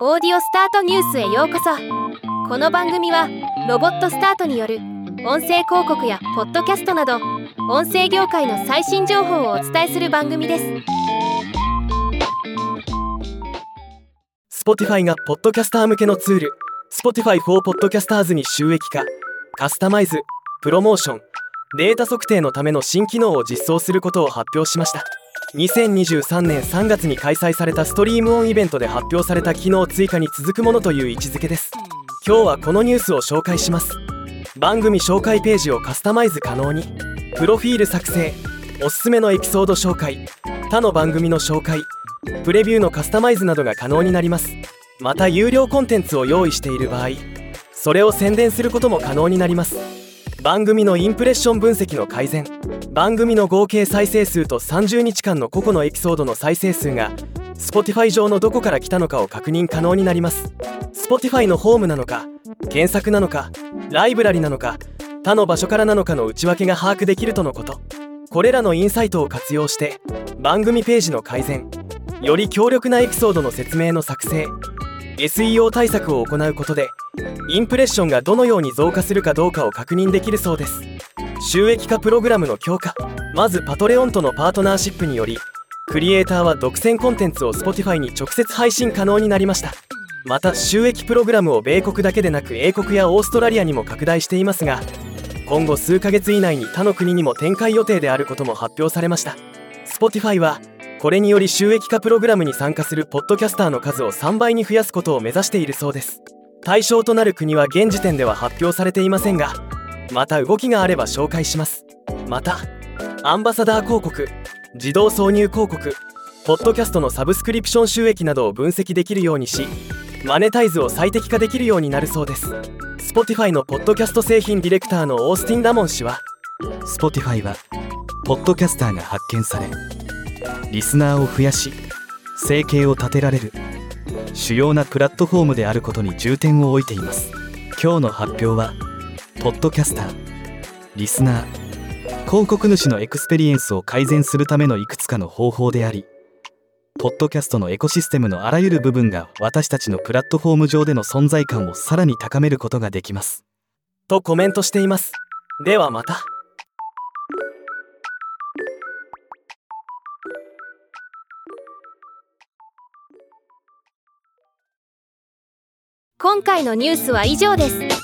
オーディオスタートニュースへようこそ。この番組はロボットスタートによる音声広告やポッドキャストなど音声業界の最新情報をお伝えする番組です。Spotify がポッドキャスター向けのツール。Spotify for Podcasters に収益化。カスタマイズプロモーション。データ測定のための新機能を実装することを発表しました。2023年3月に開催されたストリームオンイベントで発表された機能追加に続くものという位置づけです。今日はこのニュースを紹介します。番組紹介ページをカスタマイズ可能に。プロフィール作成。おすすめのエピソード紹介。他の番組の紹介。プレビューのカスタマイズなどが可能になります。また有料コンテンツを用意している場合。それを宣伝することも可能になります。番組のインプレッション分析の改善。番組の合計再生数と30日間の個々のエピソードの再生数が Spotify 上のどこから来たのかを確認可能になります。Spotify のホームなのか検索なのかライブラリなのか他の場所からなのかの内訳が把握できるとのこと。これらのインサイトを活用して番組ページの改善より強力なエピソードの説明の作成 SEO 対策を行うことでインプレッションがどのように増加するかどうかを確認できるそうです。収益化プログラムの強化。まずパトレオンとのパートナーシップによりクリエイターは独占コンテンツを Spotify に直接配信可能になりました。また収益プログラムを米国だけでなく英国やオーストラリアにも拡大していますが今後数ヶ月以内に他の国にも展開予定であることも発表されました。Spotify はこれにより収益化プログラムに参加するポッドキャスターの数を3倍に増やすことを目指しているそうです。対象となる国は現時点では発表されていませんがまた動きがあれば紹介します。またアンバサダー広告自動挿入広告ポッドキャストのサブスクリプション収益などを分析できるようにしマネタイズを最適化できるようになるそうです。Spotify のポッドキャスト製品ディレクターのオースティン・ダモン氏は Spotify はポッドキャスターが発見されリスナーを増やし生計を立てられる主要なプラットフォームであることに重点を置いています。今日の発表はポッドキャスター。リスナー。広告主のエクスペリエンスを改善するためのいくつかの方法でありポッドキャストのエコシステムのあらゆる部分が私たちのプラットフォーム上での存在感をさらに高めることができます。とコメントしています。ではまた。今回のニュースは以上です。